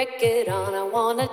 record on, I wanna